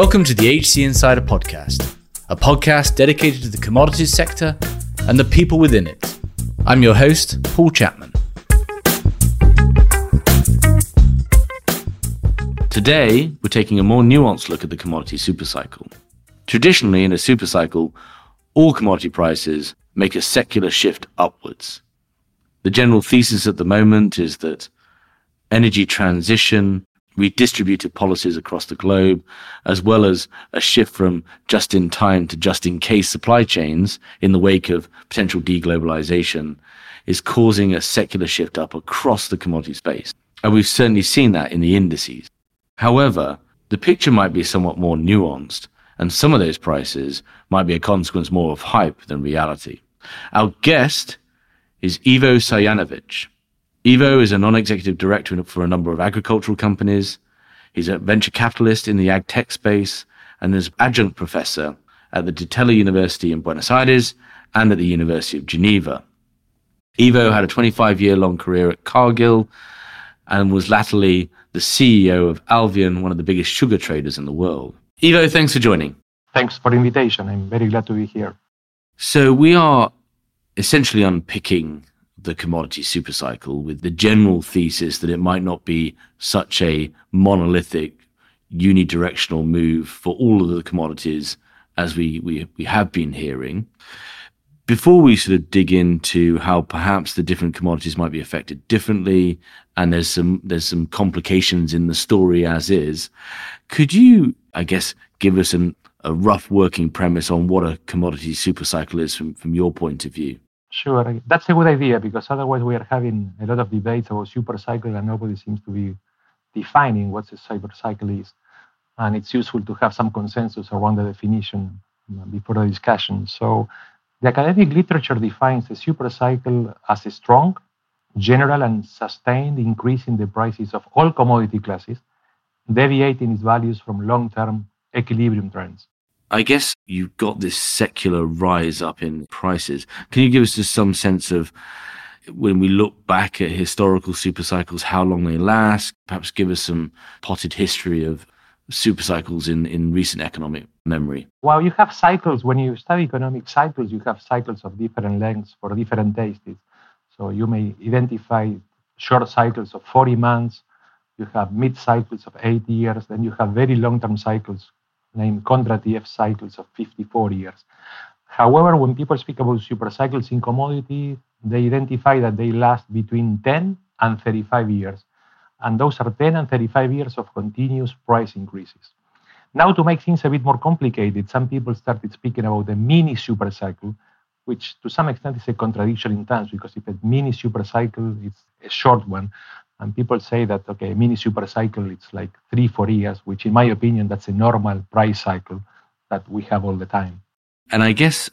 Welcome to the HC Insider Podcast, a podcast dedicated to the commodities sector and the people within it. I'm your host, Paul Chapman. Today, we're taking a more nuanced look at the commodity supercycle. Traditionally, in a supercycle, all commodity prices make a secular shift upwards. The general thesis at the moment is that energy transition redistributed policies across the globe, as well as a shift from just in time to just in case supply chains in the wake of potential deglobalization is causing a secular shift up across the commodity space. And we've certainly seen that in the indices. However, the picture might be somewhat more nuanced, and some of those prices might be a consequence more of hype than reality. Our guest is Ivo Sarjanovic. Ivo is a non-executive director for a number of agricultural companies. He's a venture capitalist in the ag tech space and is adjunct professor at Di Tella University in Buenos Aires and at the University of Geneva. Ivo had a 25 year long career at Cargill and was latterly the CEO of Alvean, one of the biggest sugar traders in the world. Ivo, thanks for joining. Thanks for the invitation. I'm very glad to be here. So, we are essentially unpicking the commodity supercycle with the general thesis that it might not be such a monolithic, unidirectional move for all of the commodities as we, we, we have been hearing. Before we sort of dig into how perhaps the different commodities might be affected differently, and there's some there's some complications in the story as is, could you, I guess, give us an, a rough working premise on what a commodity supercycle is from, from your point of view? Sure, that's a good idea because otherwise we are having a lot of debates about super cycle and nobody seems to be defining what a super cycle is. And it's useful to have some consensus around the definition before the discussion. So the academic literature defines a super cycle as a strong, general, and sustained increase in the prices of all commodity classes, deviating its values from long-term equilibrium trends. I guess you've got this secular rise up in prices. Can you give us just some sense of when we look back at historical super cycles, how long they last? Perhaps give us some potted history of super cycles in, in recent economic memory. Well, you have cycles. When you study economic cycles, you have cycles of different lengths for different tastes. So you may identify short cycles of 40 months, you have mid cycles of eight years, then you have very long term cycles named Kondratiev cycles of 54 years. However, when people speak about supercycles in commodity, they identify that they last between 10 and 35 years. And those are 10 and 35 years of continuous price increases. Now, to make things a bit more complicated, some people started speaking about a mini supercycle, which to some extent is a contradiction in terms because if a mini supercycle is a short one, and people say that, okay, mini super cycle, it's like three, four years, which in my opinion, that's a normal price cycle that we have all the time. And I guess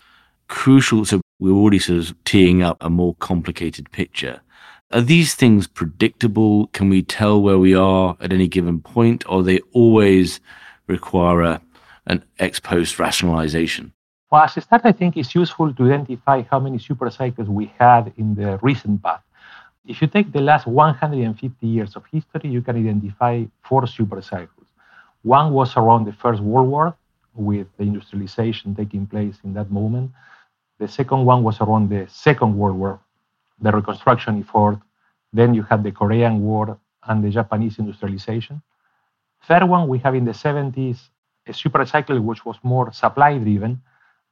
crucial, so we're already sort of teeing up a more complicated picture. Are these things predictable? Can we tell where we are at any given point, or they always require a, an ex post rationalization? Well, as a start, I think it's useful to identify how many super cycles we had in the recent past. If you take the last 150 years of history, you can identify four super cycles. One was around the First World War, with the industrialization taking place in that moment. The second one was around the Second World War, the reconstruction effort. Then you had the Korean War and the Japanese industrialization. Third one, we have in the 70s a super cycle which was more supply driven,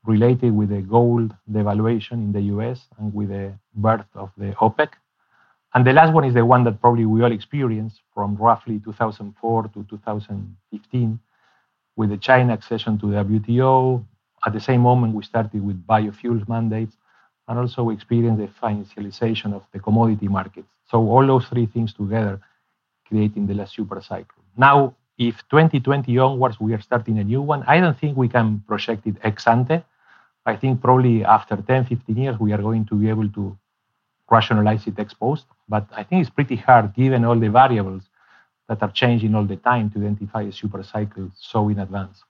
related with the gold devaluation in the US and with the birth of the OPEC. And the last one is the one that probably we all experienced from roughly 2004 to 2015 with the China accession to the WTO. At the same moment, we started with biofuels mandates, and also we experienced the financialization of the commodity markets. So all those three things together creating the last super cycle. Now, if 2020 onwards we are starting a new one, I don't think we can project it ex ante. I think probably after 10, 15 years, we are going to be able to rationalize it ex post. But I think it's pretty hard given all the variables that are changing all the time to identify a super cycle so in advance.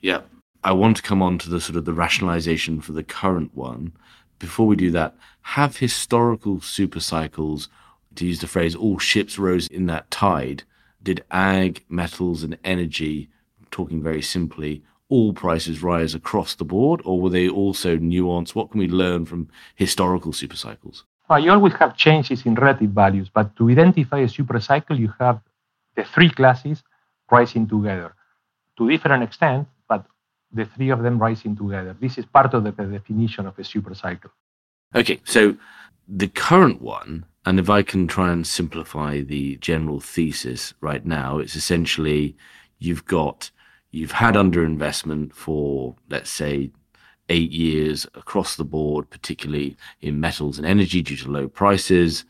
Yeah. I want to come on to the sort of the rationalization for the current one. Before we do that, have historical super cycles, to use the phrase, all ships rose in that tide, did ag, metals, and energy talking very simply, all prices rise across the board, or were they also nuanced? What can we learn from historical super cycles? Well, you always have changes in relative values, but to identify a super cycle, you have the three classes rising together to different extent, but the three of them rising together. This is part of the, the definition of a super cycle. Okay, so the current one, and if I can try and simplify the general thesis right now, it's essentially you've got you've had underinvestment for let's say eight years across the board, particularly in metals and energy due to low prices.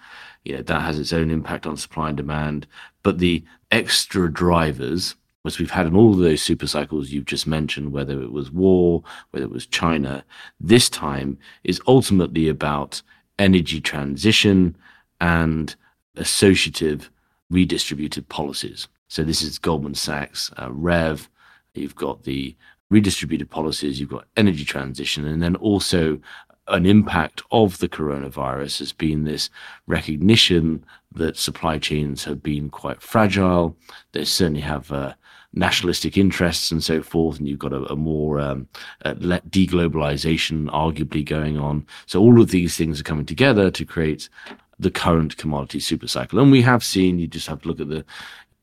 You know, that has its own impact on supply and demand. But the extra drivers, as we've had in all of those super cycles you've just mentioned, whether it was war, whether it was China, this time is ultimately about energy transition and associative redistributed policies. So this is Goldman Sachs, uh, Rev. You've got the redistributed policies, you've got energy transition, and then also an impact of the coronavirus has been this recognition that supply chains have been quite fragile. They certainly have uh, nationalistic interests and so forth, and you've got a, a more um, uh, deglobalization arguably going on. So all of these things are coming together to create the current commodity supercycle. And we have seen, you just have to look at the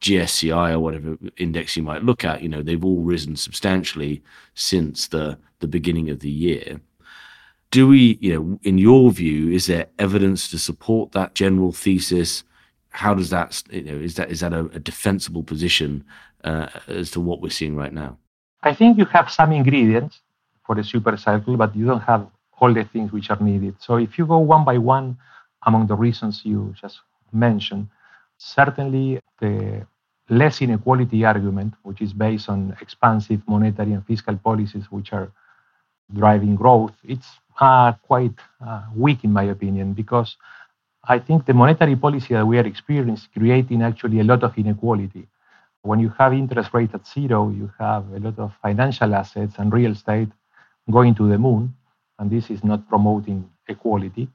GSCI or whatever index you might look at, you know, they've all risen substantially since the, the beginning of the year. Do we, you know, in your view, is there evidence to support that general thesis? How does that, you know, is that is that a, a defensible position uh, as to what we're seeing right now? I think you have some ingredients for a super cycle, but you don't have all the things which are needed. So if you go one by one among the reasons you just mentioned, certainly the less inequality argument, which is based on expansive monetary and fiscal policies which are driving growth, it's uh, quite uh, weak in my opinion because I think the monetary policy that we are experiencing is creating actually a lot of inequality. When you have interest rate at zero, you have a lot of financial assets and real estate going to the moon, and this is not promoting equality.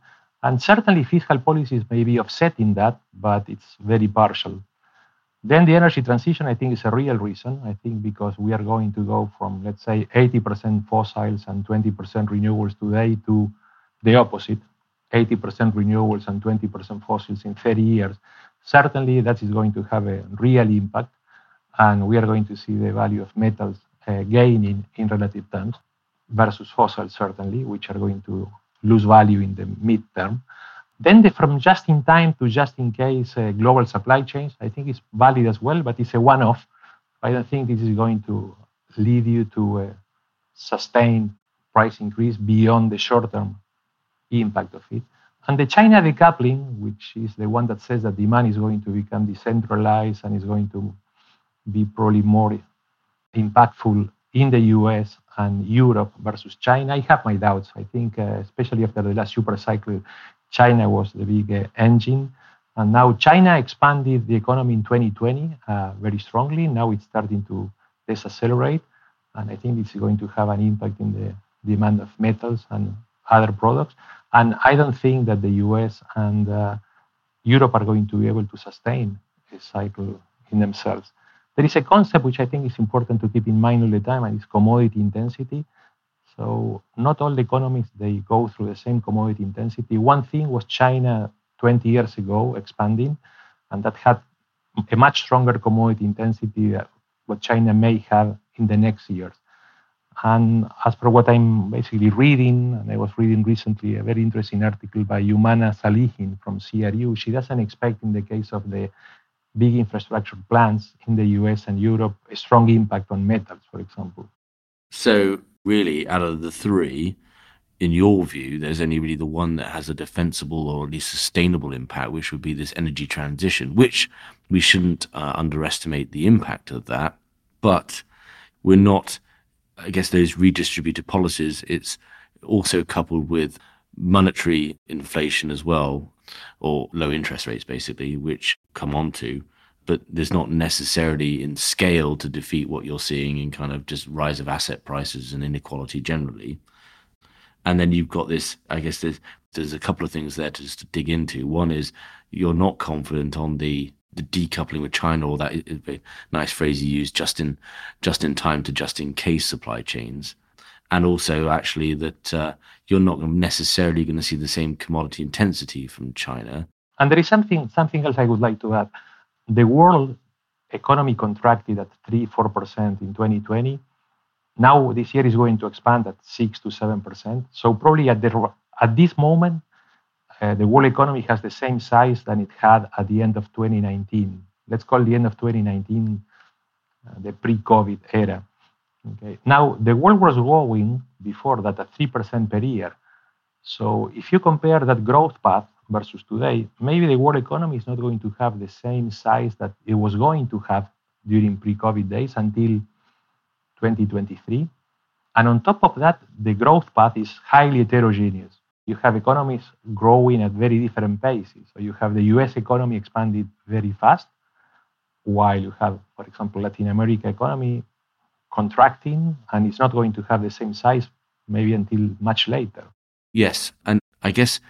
And certainly fiscal policies may be offsetting that, but it's very partial. Then the energy transition, I think, is a real reason. I think because we are going to go from, let's say, 80% fossils and 20% renewables today to the opposite 80% renewables and 20% fossils in 30 years. Certainly, that is going to have a real impact, and we are going to see the value of metals uh, gaining in relative terms versus fossils, certainly, which are going to lose value in the midterm. Then the from just in time to just in case uh, global supply chains, I think is valid as well, but it's a one off. I don't think this is going to lead you to a sustained price increase beyond the short term impact of it. And the China decoupling, which is the one that says that demand is going to become decentralized and is going to be probably more impactful in the US and Europe versus China, I have my doubts. I think, uh, especially after the last super cycle, China was the big uh, engine. And now China expanded the economy in 2020 uh, very strongly. Now it's starting to decelerate. And I think it's going to have an impact in the demand of metals and other products. And I don't think that the US and uh, Europe are going to be able to sustain a cycle in themselves. There is a concept which I think is important to keep in mind all the time, and it's commodity intensity. So not all economies they go through the same commodity intensity. One thing was China 20 years ago expanding, and that had a much stronger commodity intensity than what China may have in the next years. And as per what I'm basically reading, and I was reading recently a very interesting article by Yumana Salihin from CRU, she doesn't expect, in the case of the big infrastructure plans in the US and Europe, a strong impact on metals, for example. So, really, out of the three, in your view, there's only really the one that has a defensible or at least sustainable impact, which would be this energy transition, which we shouldn't uh, underestimate the impact of that. But we're not, I guess, those redistributed policies, it's also coupled with monetary inflation as well, or low interest rates, basically, which come onto but there's not necessarily in scale to defeat what you're seeing in kind of just rise of asset prices and inequality generally. And then you've got this, I guess there's, there's a couple of things there to just to dig into. One is you're not confident on the the decoupling with China, or that nice phrase you use, just in just in time to just in case supply chains, and also actually that uh, you're not necessarily going to see the same commodity intensity from China. And there is something something else I would like to add. The world economy contracted at three four percent in 2020. Now this year is going to expand at six to seven percent. So probably at the at this moment uh, the world economy has the same size than it had at the end of 2019. Let's call the end of 2019 uh, the pre-COVID era. Okay. Now the world was growing before that at three percent per year. So if you compare that growth path versus today, maybe the world economy is not going to have the same size that it was going to have during pre-COVID days until 2023. And on top of that, the growth path is highly heterogeneous you have economies growing at very different paces. So you have the US economy expanded very fast, while you have, for example, Latin America economy contracting, and it's not going to have the same size maybe until much later. Yes, and I guess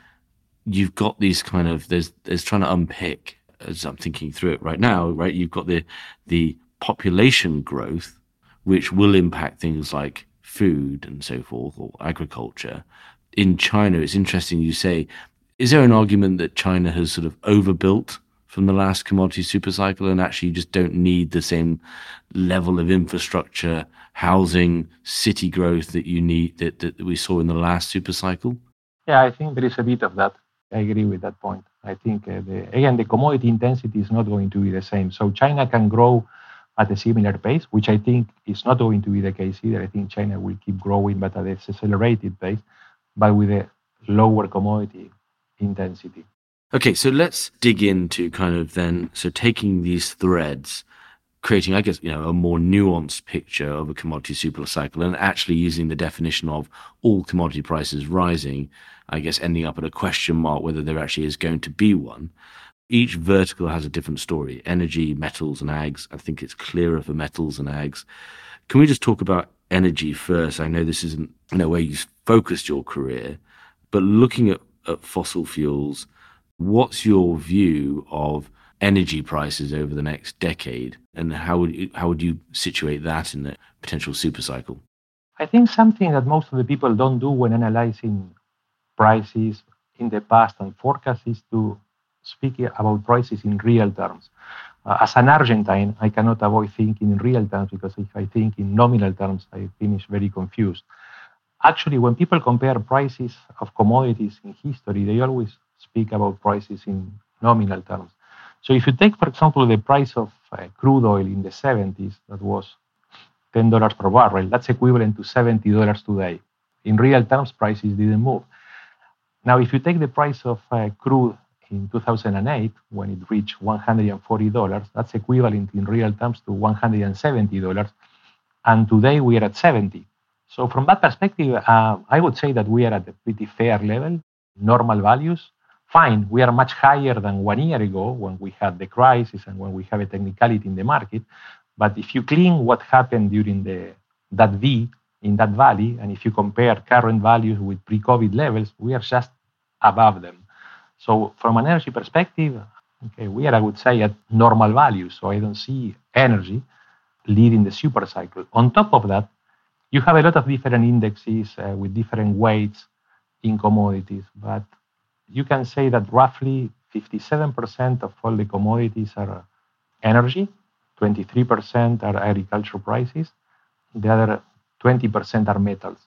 you've got these kind of there's there's trying to unpick as I'm thinking through it right now, right? You've got the the population growth, which will impact things like food and so forth or agriculture in China, it's interesting you say, is there an argument that China has sort of overbuilt from the last commodity supercycle and actually you just don't need the same level of infrastructure, housing, city growth that you need that, that we saw in the last supercycle? Yeah, I think there is a bit of that. I agree with that point. I think uh, the, again the commodity intensity is not going to be the same. So China can grow at a similar pace, which I think is not going to be the case either. I think China will keep growing, but at a accelerated pace but with a lower commodity intensity. Okay, so let's dig into kind of then, so taking these threads, creating, I guess, you know, a more nuanced picture of a commodity super cycle and actually using the definition of all commodity prices rising, I guess ending up at a question mark whether there actually is going to be one. Each vertical has a different story energy, metals, and ags. I think it's clearer for metals and ags. Can we just talk about energy first? I know this isn't you know where you've focused your career, but looking at, at fossil fuels, what's your view of energy prices over the next decade, and how would you, how would you situate that in the potential super cycle? I think something that most of the people don't do when analyzing prices in the past and forecasts is to speak about prices in real terms. Uh, as an Argentine, I cannot avoid thinking in real terms because if I think in nominal terms, I finish very confused. Actually, when people compare prices of commodities in history, they always speak about prices in nominal terms. So if you take, for example, the price of uh, crude oil in the 70s, that was $10 per barrel, that's equivalent to $70 today. In real terms, prices didn't move. Now, if you take the price of uh, crude in 2008 when it reached $140. That's equivalent in real terms to $170. And today we are at 70. So from that perspective, uh, I would say that we are at a pretty fair level, normal values. Fine, we are much higher than one year ago when we had the crisis and when we have a technicality in the market. But if you clean what happened during the that V in that valley, and if you compare current values with pre-COVID levels, we are just above them. So from an energy perspective, okay, we are, I would say, at normal values. So I don't see energy leading the super cycle. On top of that, you have a lot of different indexes uh, with different weights in commodities, but you can say that roughly 57% of all the commodities are energy, 23% are agricultural prices, the other 20% are metals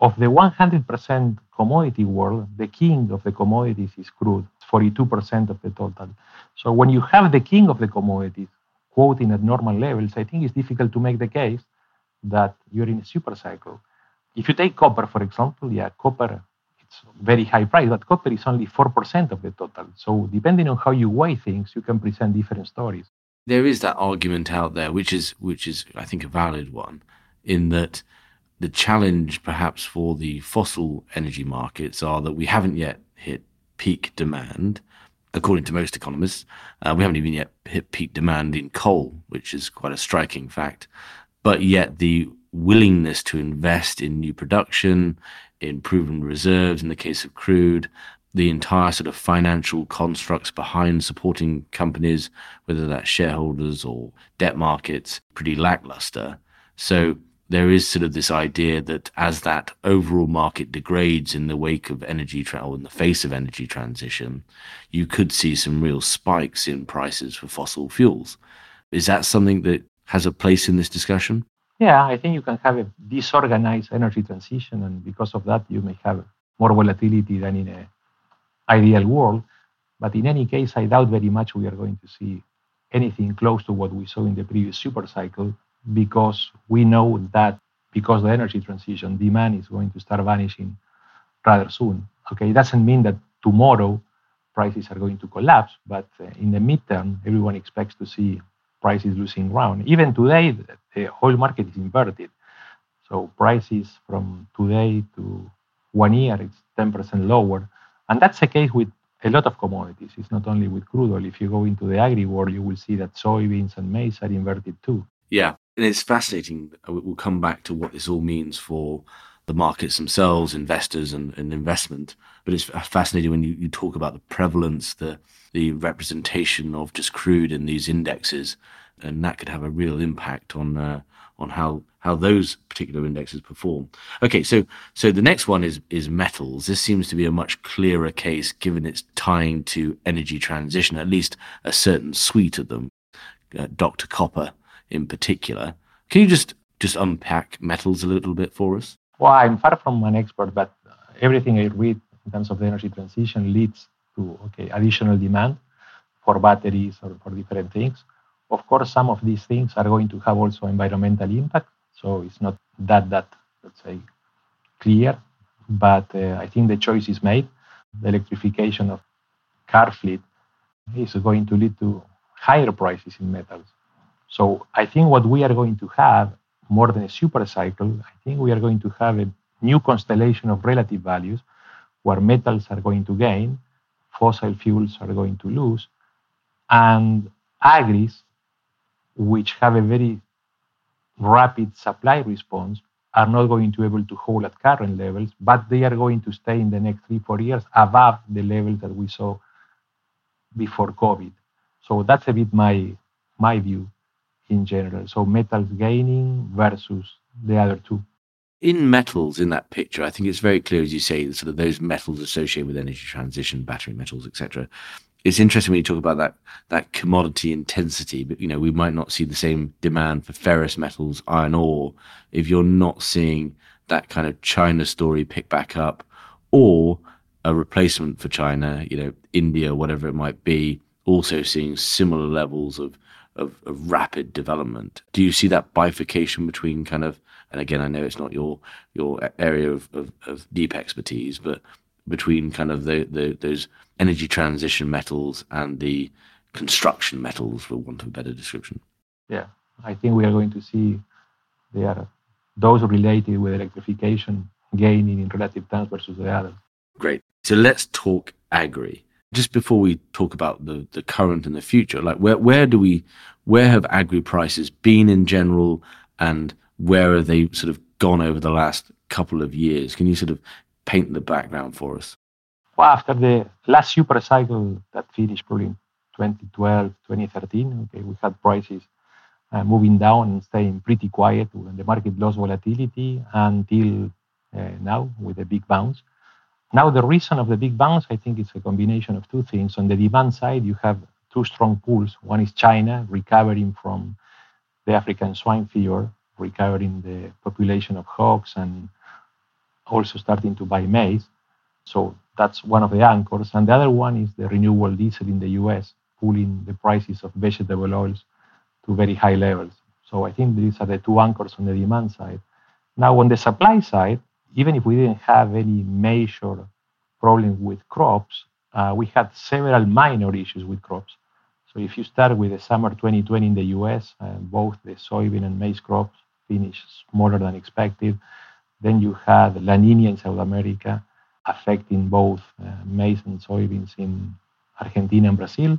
of the 100% commodity world, the king of the commodities is crude, 42% of the total. So when you have the king of the commodities quoting at normal levels, I think it's difficult to make the case that you're in a super cycle. If you take copper, for example, yeah, copper, very high price, but copper is only 4% of the total. So depending on how you weigh things, you can present different stories. There is that argument out there, which is, which is, I think, a valid one, in that the challenge perhaps for the fossil energy markets are that we haven't yet hit peak demand. According to most economists, uh, we haven't even yet hit peak demand in coal, which is quite a striking fact. But yet, the willingness to invest in new production, in proven reserves in the case of crude, the entire sort of financial constructs behind supporting companies, whether that's shareholders or debt markets, pretty lackluster. So there is sort of this idea that as that overall market degrades in the wake of energy tra- or in the face of energy transition, you could see some real spikes in prices for fossil fuels. Is that something that has a place in this discussion? Yeah, I think you can have a disorganized energy transition, and because of that, you may have more volatility than in an ideal world. But in any case, I doubt very much we are going to see anything close to what we saw in the previous super cycle because we know that because the energy transition, demand is going to start vanishing rather soon. Okay, it doesn't mean that tomorrow prices are going to collapse, but uh, in the midterm, everyone expects to see prices losing ground. Even today, the oil market is inverted. So prices from today to one year, it's 10% lower. And that's the case with a lot of commodities. It's not only with crude oil. If you go into the agri world, you will see that soybeans and maize are inverted too. Yeah, and it's fascinating. We'll come back to what this all means for the markets themselves, investors and, and investment. But it's fascinating when you, you talk about the prevalence, the the representation of just crude in these indexes, and that could have a real impact on uh, on how how those particular indexes perform. Okay, so so the next one is is metals. This seems to be a much clearer case given its tying to energy transition, at least a certain suite of them. Uh, Dr. Copper in particular. Can you just just unpack metals a little bit for us? Well, I'm far from an expert, but everything I read in terms of the energy transition leads to okay additional demand for batteries or for different things. Of course, some of these things are going to have also environmental impact, so it's not that that let's say clear. But uh, I think the choice is made. The electrification of car fleet is going to lead to higher prices in metals. So I think what we are going to have more than a super cycle, I think we are going to have a new constellation of relative values where metals are going to gain, fossil fuels are going to lose, and agris, which have a very rapid supply response, are not going to be able to hold at current levels, but they are going to stay in the next three, four years above the levels that we saw before COVID. So that's a bit my my view in general. So metals gaining versus the other two. In metals, in that picture, I think it's very clear, as you say, sort of those metals associated with energy transition, battery metals, etc. It's interesting when you talk about that that commodity intensity, but you know we might not see the same demand for ferrous metals, iron ore, if you're not seeing that kind of China story pick back up, or a replacement for China, you know, India, whatever it might be, also seeing similar levels of of, of rapid development. Do you see that bifurcation between kind of, and again, I know it's not your your area of, of, of deep expertise, but between kind of the, the those energy transition metals and the construction metals, for want of a better description? Yeah, I think we are going to see there those related with electrification gaining in relative terms versus the others. Great. So let's talk agri just before we talk about the, the current and the future, like where, where do we, where have agri prices been in general and where have they sort of gone over the last couple of years? Can you sort of paint the background for us? Well, after the last super cycle that finished probably in 2012, 2013, okay, we had prices uh, moving down and staying pretty quiet when the market lost volatility until uh, now with a big bounce. Now, the reason of the big bounce, I think it's a combination of two things. On the demand side, you have two strong pulls. One is China recovering from the African swine fever, recovering the population of hogs, and also starting to buy maize. So that's one of the anchors. And the other one is the renewable diesel in the US, pulling the prices of vegetable oils to very high levels. So I think these are the two anchors on the demand side. Now, on the supply side, even if we didn't have any major problem with crops, uh, we had several minor issues with crops. So if you start with the summer 2020 in the US, uh, both the soybean and maize crops finished smaller than expected. Then you had La Nina in South America affecting both uh, maize and soybeans in Argentina and Brazil.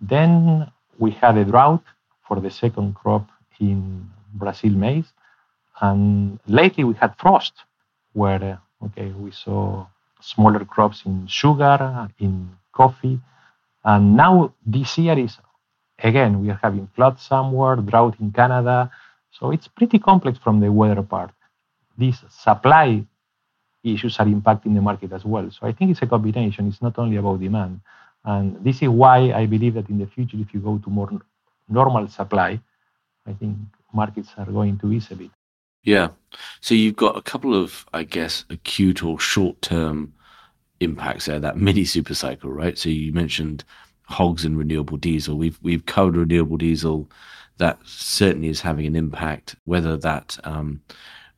Then we had a drought for the second crop in Brazil maize. And lately we had frost where okay we saw smaller crops in sugar, in coffee. And now this year is, again, we are having floods somewhere, drought in Canada. So it's pretty complex from the weather part. These supply issues are impacting the market as well. So I think it's a combination. It's not only about demand. And this is why I believe that in the future, if you go to more normal supply, I think markets are going to ease a bit. Yeah. So you've got a couple of, I guess, acute or short term impacts there, that mini super cycle, right? So you mentioned hogs and renewable diesel. We've we've covered renewable diesel. That certainly is having an impact. Whether that um,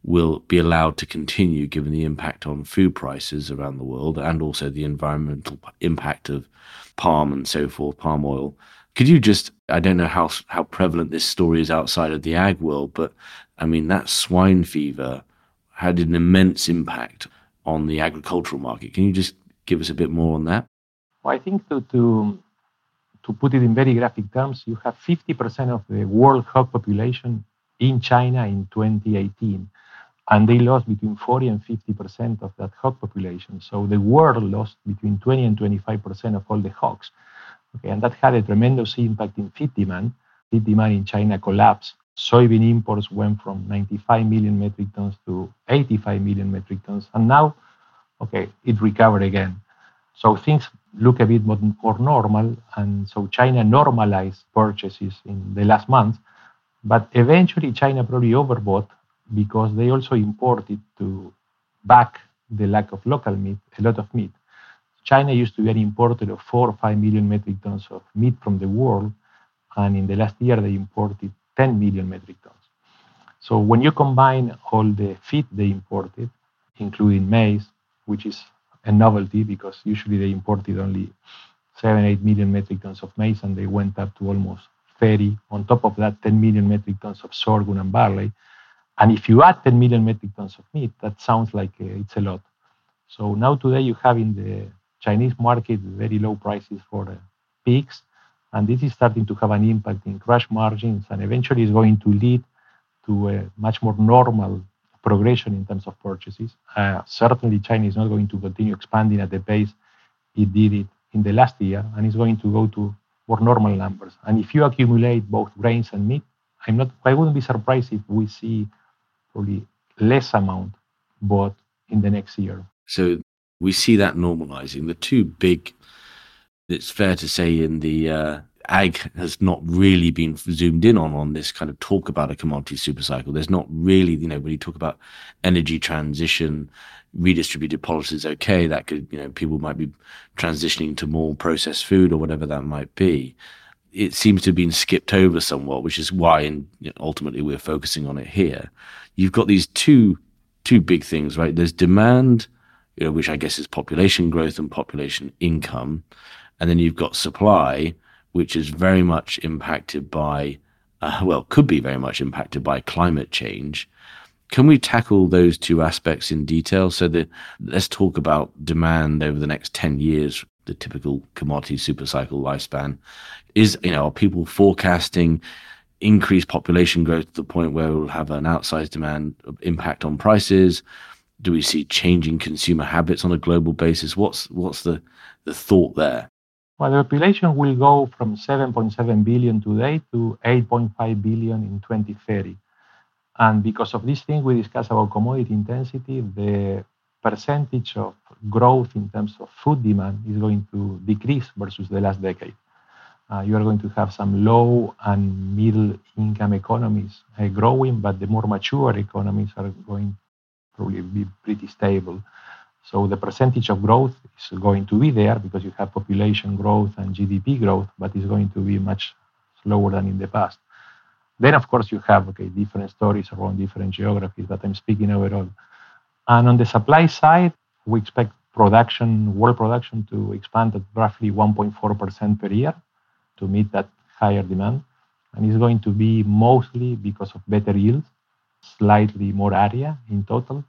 will be allowed to continue, given the impact on food prices around the world, and also the environmental impact of palm and so forth, palm oil. Could you just? I don't know how how prevalent this story is outside of the ag world, but I mean that swine fever had an immense impact on the agricultural market. Can you just give us a bit more on that? Well, I think to, to, to put it in very graphic terms, you have 50% of the world hog population in China in 2018. And they lost between 40 and 50% of that hog population. So the world lost between 20 and 25% of all the hogs. Okay, and that had a tremendous impact in feed demand. Feed demand in China collapsed. Soybean imports went from 95 million metric tons to 85 million metric tons. And now okay, it recovered again. So things look a bit more, normal, and so China normalized purchases in the last month, but eventually China probably overbought because they also imported to back the lack of local meat, a lot of meat. China used to be an importer of four or five million metric tons of meat from the world, and in the last year they imported 10 million metric tons. So when you combine all the feed they imported, including maize, which is a novelty because usually they imported only 7, 8 million metric tons of maize and they went up to almost 30. On top of that, 10 million metric tons of sorghum and barley. And if you add 10 million metric tons of meat, that sounds like uh, it's a lot. So now today you have in the Chinese market very low prices for uh, pigs, and this is starting to have an impact in crush margins, and eventually is going to lead to a much more normal progression in terms of purchases. Uh, certainly, China is not going to continue expanding at the pace it did it in the last year, and it's going to go to more normal numbers. And if you accumulate both grains and meat, I'm not. I wouldn't be surprised if we see probably less amount bought in the next year. So we see that normalizing. The two big, it's fair to say, in the uh, ag has not really been zoomed in on on this kind of talk about a commodity super cycle. There's not really, you know, when you talk about energy transition, redistributed policies, okay, that could, you know, people might be transitioning to more processed food or whatever that might be. It seems to have been skipped over somewhat, which is why, and you know, ultimately, we're focusing on it here. You've got these two two big things, right? There's demand, you know, which I guess is population growth and population income, and then you've got supply, which is very much impacted by, uh, well, could be very much impacted by climate change. Can we tackle those two aspects in detail? So that let's talk about demand over the next 10 years, the typical commodity supercycle lifespan. Is, you know, are people forecasting increased population growth to the point where we'll have an outsized demand impact on prices? Do we see changing consumer habits on a global basis? What's what's the, the thought there? Well, the population will go from 7.7 billion today to 8.5 billion in 2030. And because of this thing we discussed about commodity intensity, the percentage of growth in terms of food demand is going to decrease versus the last decade. Uh, you are going to have some low and middle income economies uh, growing, but the more mature economies are going to probably be pretty stable. So the percentage of growth is going to be there because you have population growth and GDP growth, but it's going to be much slower than in the past. Then, of course, you have okay different stories around different geographies, but I'm speaking overall. And on the supply side, we expect production, world production, to expand at roughly 1.4% per year to meet that higher demand. And it's going to be mostly because of better yields, slightly more area in total,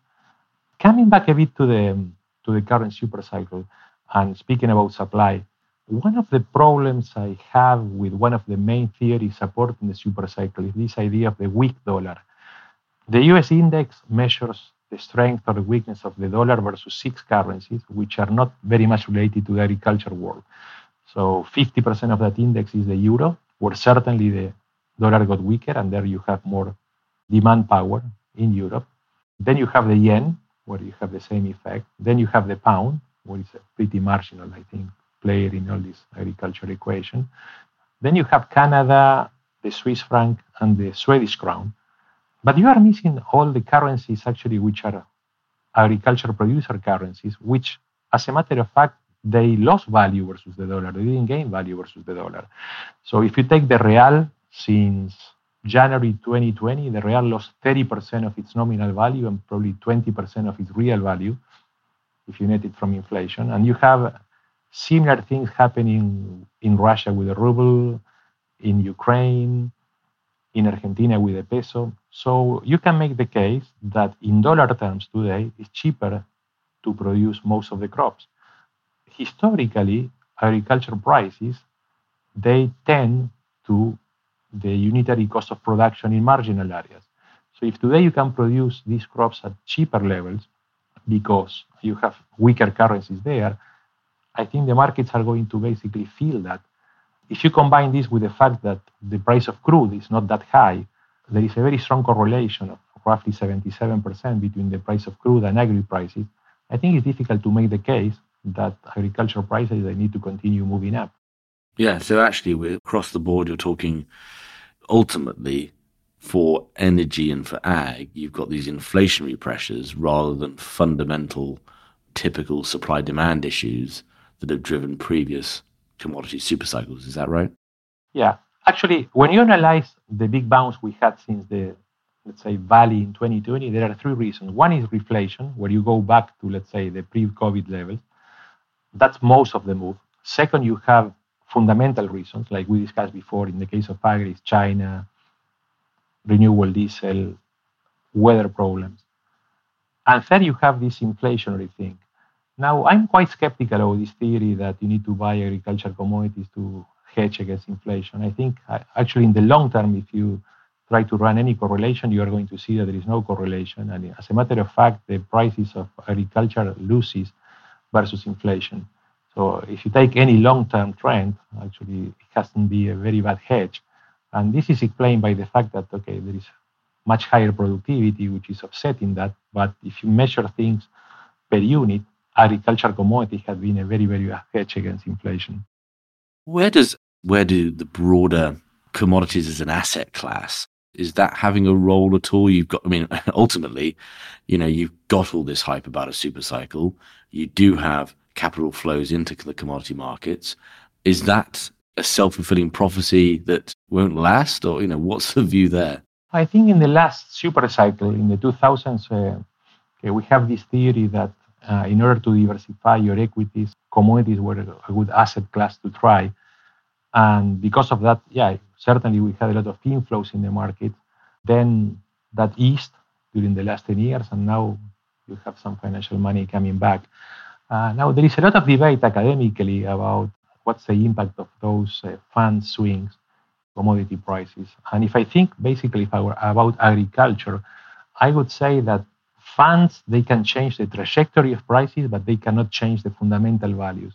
coming back a bit to the to the current super cycle and speaking about supply, one of the problems I have with one of the main theories supporting the super cycle is this idea of the weak dollar. The US index measures the strength or the weakness of the dollar versus six currencies, which are not very much related to the agriculture world. So 50% of that index is the euro, where certainly the dollar got weaker, and there you have more demand power in Europe. Then you have the yen, where you have the same effect. Then you have the pound, which is a pretty marginal, I think, player in all this agriculture equation. Then you have Canada, the Swiss franc, and the Swedish crown. But you are missing all the currencies actually which are agriculture producer currencies, which, as a matter of fact, they lost value versus the dollar. They didn't gain value versus the dollar. So if you take the real since January 2020, the real lost 30% of its nominal value and probably 20% of its real value if you net it from inflation. And you have similar things happening in Russia with the ruble, in Ukraine, in Argentina with the peso. So you can make the case that in dollar terms today, it's cheaper to produce most of the crops. Historically, agriculture prices, they tend to the unitary cost of production in marginal areas. So if today you can produce these crops at cheaper levels because you have weaker currencies there, I think the markets are going to basically feel that. If you combine this with the fact that the price of crude is not that high, there is a very strong correlation of roughly 77% between the price of crude and agri prices. I think it's difficult to make the case that agricultural prices they need to continue moving up. Yeah, so actually, we're across the board. You're talking ultimately for energy and for ag, you've got these inflationary pressures rather than fundamental, typical supply demand issues that have driven previous commodity super cycles. Is that right? Yeah. Actually, when you analyze the big bounce we had since the, let's say, valley in 2020, there are three reasons. One is reflation, where you go back to, let's say, the pre COVID levels. That's most of the move. Second, you have fundamental reasons, like we discussed before in the case of agri, China, renewable diesel, weather problems. And third, you have this inflationary thing. Now, I'm quite skeptical of this theory that you need to buy agricultural commodities to hedge against inflation. I think uh, actually, in the long term, if you try to run any correlation, you are going to see that there is no correlation. And as a matter of fact, the prices of agriculture loses versus inflation. So if you take any long-term trend, actually, it hasn't been a very bad hedge. And this is explained by the fact that, okay, there is much higher productivity, which is offsetting that. But if you measure things per unit, agricultural commodities have been a very, very hedge against inflation. Where does where do the broader commodities as an asset class is that having a role at all? You've got, I mean, ultimately, you know, you've got all this hype about a super cycle. You do have capital flows into the commodity markets. Is that a self fulfilling prophecy that won't last, or you know, what's the view there? I think in the last super cycle in the 2000s, uh, okay, we have this theory that uh, in order to diversify your equities, commodities were a good asset class to try. And because of that, yeah, certainly we had a lot of inflows in the market. Then that eased during the last 10 years, and now you have some financial money coming back. Uh, now, there is a lot of debate academically about what's the impact of those uh, fund swings, commodity prices. And if I think basically if I were about agriculture, I would say that funds they can change the trajectory of prices, but they cannot change the fundamental values.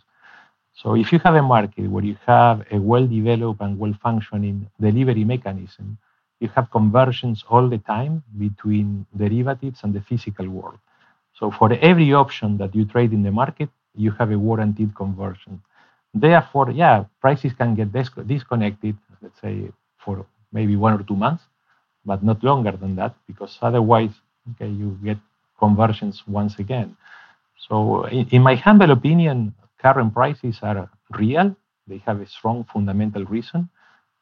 So if you have a market where you have a well-developed and well-functioning delivery mechanism, you have conversions all the time between derivatives and the physical world. So for every option that you trade in the market, you have a warranted conversion. Therefore, yeah, prices can get disconnected, let's say, for maybe one or two months, but not longer than that, because otherwise, okay, you get conversions once again. So, in, in my humble opinion, current prices are real. They have a strong fundamental reason.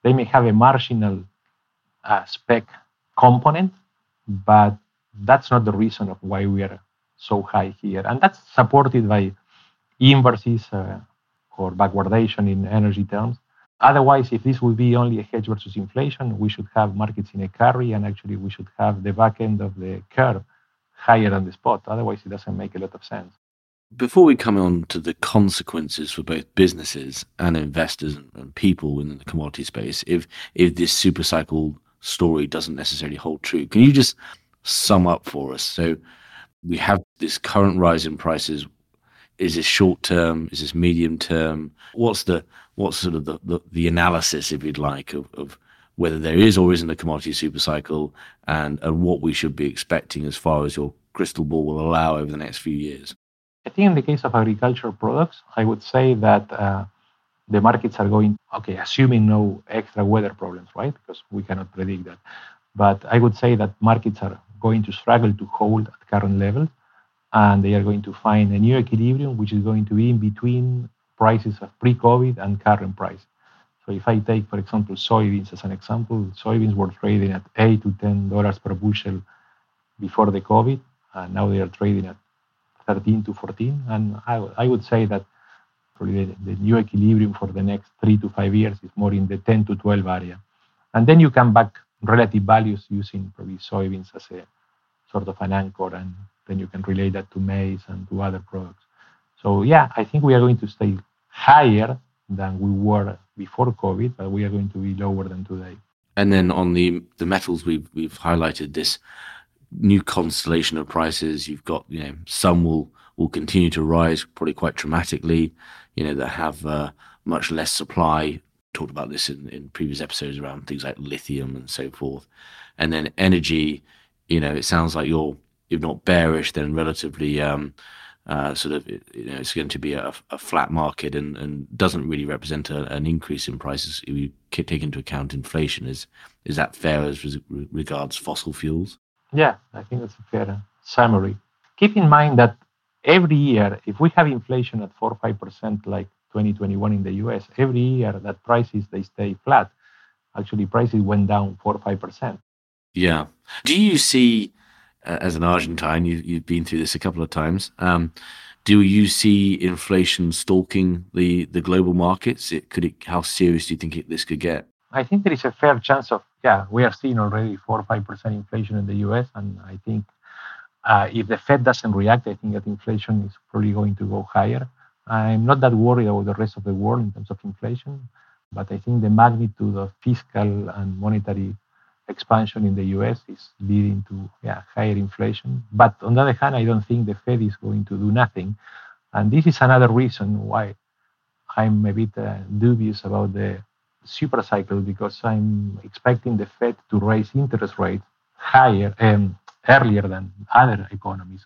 They may have a marginal uh, spec component, but that's not the reason of why we are so high here. And that's supported by inverses uh, or backwardation in energy terms. Otherwise, if this would be only a hedge versus inflation, we should have markets in a carry, and actually we should have the back end of the curve higher than the spot. Otherwise, it doesn't make a lot of sense. Before we come on to the consequences for both businesses and investors and, people in the commodity space, if if this super cycle story doesn't necessarily hold true, can you just sum up for us? So we have this current rise in prices. Is this short term? Is this medium term? What's the what's sort of the, the, the analysis, if you'd like, of, of whether there is or isn't a commodity super cycle and, and what we should be expecting as far as your crystal ball will allow over the next few years? I think in the case of agricultural products, I would say that uh, the markets are going, okay, assuming no extra weather problems, right? Because we cannot predict that. But I would say that markets are going to struggle to hold at current levels and they are going to find a new equilibrium, which is going to be in between prices of pre COVID and current price. So if I take, for example, soybeans as an example, soybeans were trading at eight to ten dollars per bushel before the COVID, and now they are trading at 13 to 14. And I, I would say that probably the, the, new equilibrium for the next three to five years is more in the 10 to 12 area. And then you come back relative values using probably soybeans as a sort of an anchor, and then you can relate that to maize and to other products. So yeah, I think we are going to stay higher than we were before COVID, but we are going to be lower than today. And then on the the metals, we've we've highlighted this new constellation of prices. You've got you know some will will continue to rise probably quite dramatically. You know that have uh, much less supply. Talked about this in, in previous episodes around things like lithium and so forth. And then energy, you know, it sounds like you're if not bearish, then relatively um, uh, sort of you know it's going to be a, a flat market and, and doesn't really represent a, an increase in prices if you take into account inflation. Is is that fair as regards fossil fuels? Yeah, I think that's a fair summary. Keep in mind that every year, if we have inflation at four or five percent, like 2021 in the U.S., every year that prices they stay flat. Actually, prices went down four or five percent. Yeah. Do you see uh, as an Argentine, you, you've been through this a couple of times. Um, do you see inflation stalking the, the global markets? It, could it, how serious do you think it, this could get? I think there is a fair chance of, yeah, we are seeing already 4 or 5% inflation in the US. And I think uh, if the Fed doesn't react, I think that inflation is probably going to go higher. I'm not that worried about the rest of the world in terms of inflation, but I think the magnitude of fiscal and monetary expansion in the US is leading to yeah, higher inflation. But on the other hand, I don't think the Fed is going to do nothing. And this is another reason why I'm a bit uh, dubious about the super cycle because I'm expecting the Fed to raise interest rates higher um, earlier than other economies.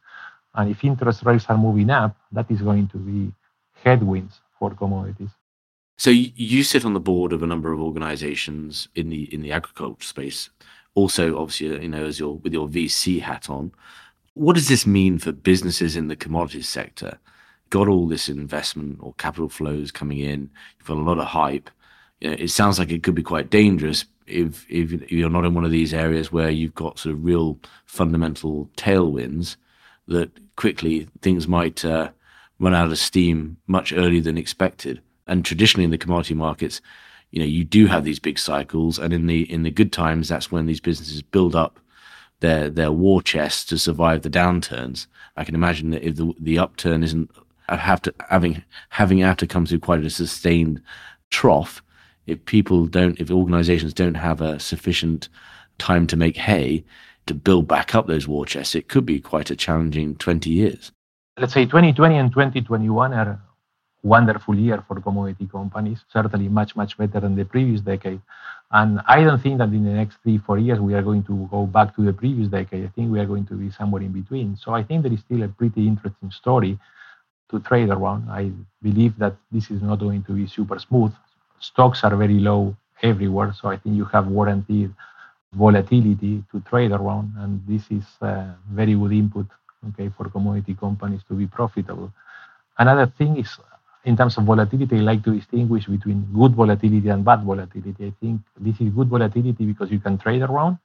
And if interest rates are moving up, that is going to be headwinds for commodities. So you sit on the board of a number of organisations in the in the agriculture space. Also, obviously, you know, as your with your VC hat on, what does this mean for businesses in the commodities sector? Got all this investment or capital flows coming in. You've got a lot of hype. You know, it sounds like it could be quite dangerous if if you're not in one of these areas where you've got sort of real fundamental tailwinds. That quickly things might uh, run out of steam much earlier than expected and traditionally in the commodity markets, you know, you do have these big cycles, and in the in the good times, that's when these businesses build up their their war chests to survive the downturns. I can imagine that if the the upturn isn't uh, have to having having had to come through quite a sustained trough, if people don't, if organizations don't have a sufficient time to make hay to build back up those war chests, it could be quite a challenging 20 years. Let's say 2020 and 2021 are wonderful year for commodity companies, certainly much, much better than the previous decade. And I don't think that in the next three, four years we are going to go back to the previous decade. I think we are going to be somewhere in between. So I think there is still a pretty interesting story to trade around. I believe that this is not going to be super smooth. Stocks are very low everywhere. So I think you have warranted volatility to trade around. And this is very good input okay, for commodity companies to be profitable. Another thing is in terms of volatility, I like to distinguish between good volatility and bad volatility. I think this is good volatility because you can trade around,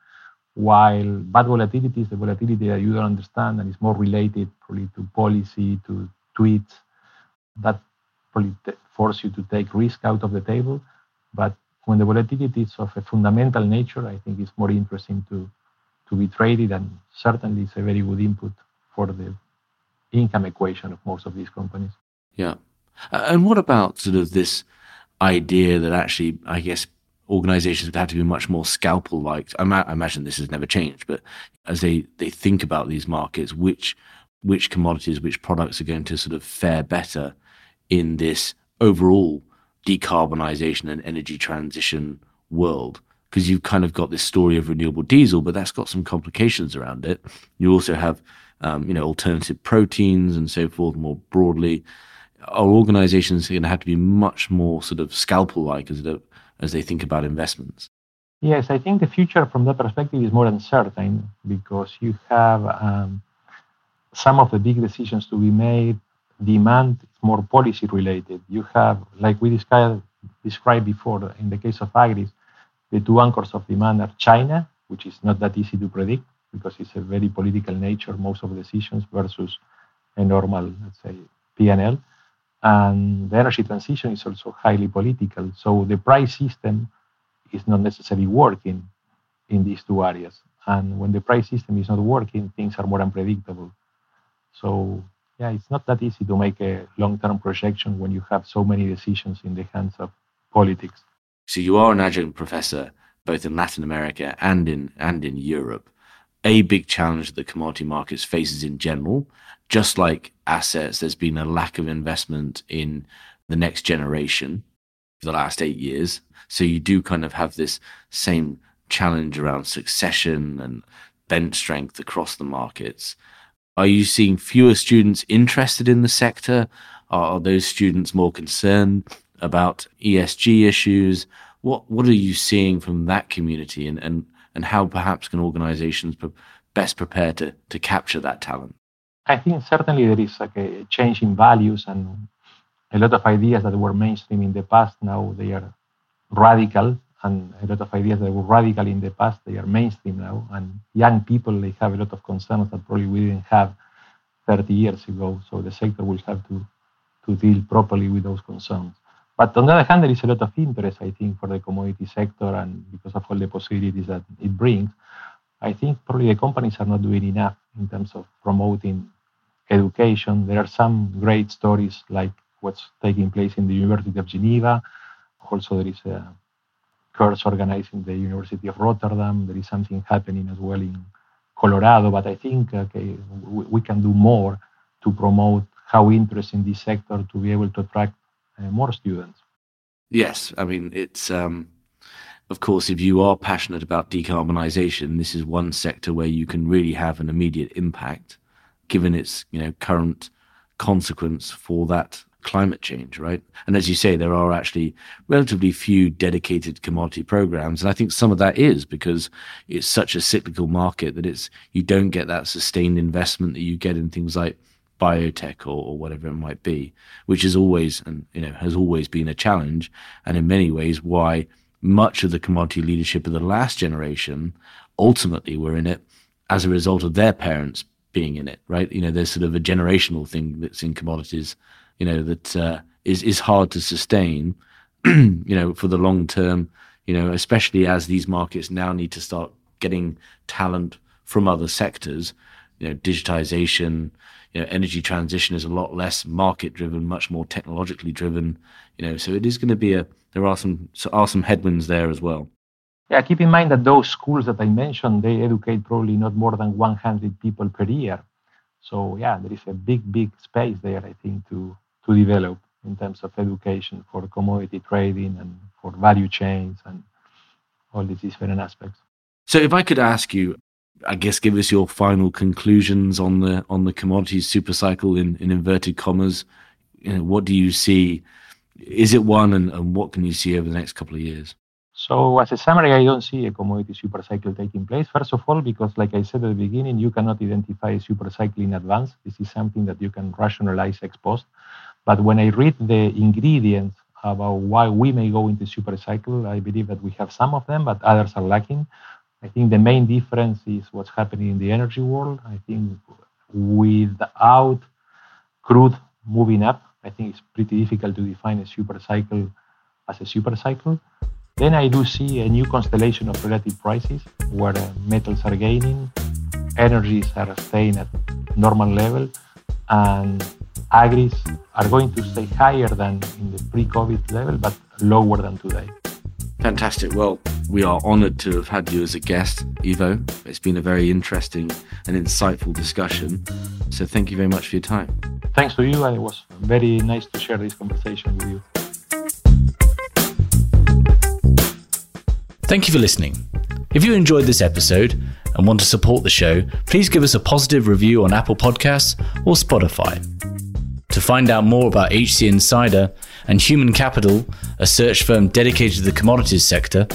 while bad volatility is the volatility that you don't understand and is more related probably to policy, to tweets that probably force you to take risk out of the table. But when the volatility is of a fundamental nature, I think it's more interesting to to be traded, and certainly it's a very good input for the income equation of most of these companies. Yeah. And what about sort of this idea that actually, I guess, organizations would have to be much more scalpel like. I, ma- I imagine this has never changed, but as they, they think about these markets, which which commodities, which products are going to sort of fare better in this overall decarbonization and energy transition world. Because you've kind of got this story of renewable diesel, but that's got some complications around it. You also have, um, you know, alternative proteins and so forth more broadly. Our organizations are going to have to be much more sort of scalpel-like as, as they think about investments. Yes, I think the future from that perspective is more uncertain because you have um, some of the big decisions to be made, demand is more policy related. You have, like we described, described before in the case of agris, the two anchors of demand are China, which is not that easy to predict because it's a very political nature, most of the decisions versus a normal, let's say, PNL. And the energy transition is also highly political. So the price system is not necessarily working in these two areas. And when the price system is not working, things are more unpredictable. So yeah, it's not that easy to make a long-term projection when you have so many decisions in the hands of politics. So you are an adjunct professor both in Latin America and in and in Europe. A big challenge that the commodity markets faces in general, just like assets, there's been a lack of investment in the next generation for the last eight years. So you do kind of have this same challenge around succession and bench strength across the markets. Are you seeing fewer students interested in the sector? Are those students more concerned about ESG issues? What what are you seeing from that community, and and and how perhaps can organisations best prepare to to capture that talent? I think certainly there is like a change in values and a lot of ideas that were mainstream in the past now they are radical and a lot of ideas that were radical in the past they are mainstream now and young people they have a lot of concerns that probably we didn't have 30 years ago so the sector will have to to deal properly with those concerns but on the other hand there is a lot of interest i think for the commodity sector and because of all the possibilities that it brings. I think probably the companies are not doing enough in terms of promoting education. There are some great stories like what's taking place in the university of geneva. Also there is a course organized in the University of Rotterdam. There is something happening as well in Colorado, but I think okay, we, can do more to promote how interest in this sector to be able to attract more students. Yes, I mean it's um, of course if you are passionate about decarbonisation, this is one sector where you can really have an immediate impact, given its you know current consequence for that climate change, right? And as you say, there are actually relatively few dedicated commodity programs. And I think some of that is because it's such a cyclical market that it's you don't get that sustained investment that you get in things like biotech or, or whatever it might be, which is always and you know has always been a challenge, and in many ways why much of the commodity leadership of the last generation ultimately were in it as a result of their parents being in it, right? You know, there's sort of a generational thing that's in commodities you know, that uh, is is hard to sustain, you know, for the long term. You know, especially as these markets now need to start getting talent from other sectors. You know, digitization, you know, energy transition is a lot less market driven, much more technologically driven. You know, so it is going to be a there are some so are some headwinds there as well. Yeah, keep in mind that those schools that I mentioned, they educate probably not more than 100 people per year. So yeah, there is a big, big space there, I think, to to develop in terms of education for commodity trading and for value chains and all these different aspects. So, if I could ask you, I guess, give us your final conclusions on the on the commodities super cycle in, in inverted commas. You know, what do you see? Is it one, and, and what can you see over the next couple of years? So, as a summary, I don't see a commodity super cycle taking place. First of all, because, like I said at the beginning, you cannot identify a super cycle in advance. This is something that you can rationalize ex post. But when I read the ingredients about why we may go into super cycle, I believe that we have some of them, but others are lacking. I think the main difference is what's happening in the energy world. I think without crude moving up, I think it's pretty difficult to define a super cycle as a super cycle. Then I do see a new constellation of relative prices where uh, metals are gaining, energies are staying at normal level, and agris are going to stay higher than in the pre-COVID level, but lower than today. Fantastic. Well, we are honored to have had you as a guest, Ivo. It's been a very interesting and insightful discussion. So thank you very much for your time. Thanks to you, and it was very nice to share this conversation with you. Thank you for listening. If you enjoyed this episode and want to support the show, please give us a positive review on Apple Podcasts or Spotify. To find out more about HC Insider and Human Capital, a search firm dedicated to the commodities sector,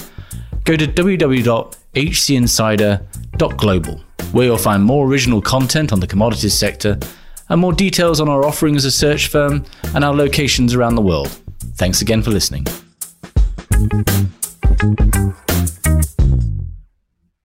go to www.hcinsider.global, where you'll find more original content on the commodities sector and more details on our offering as a search firm and our locations around the world. Thanks again for listening.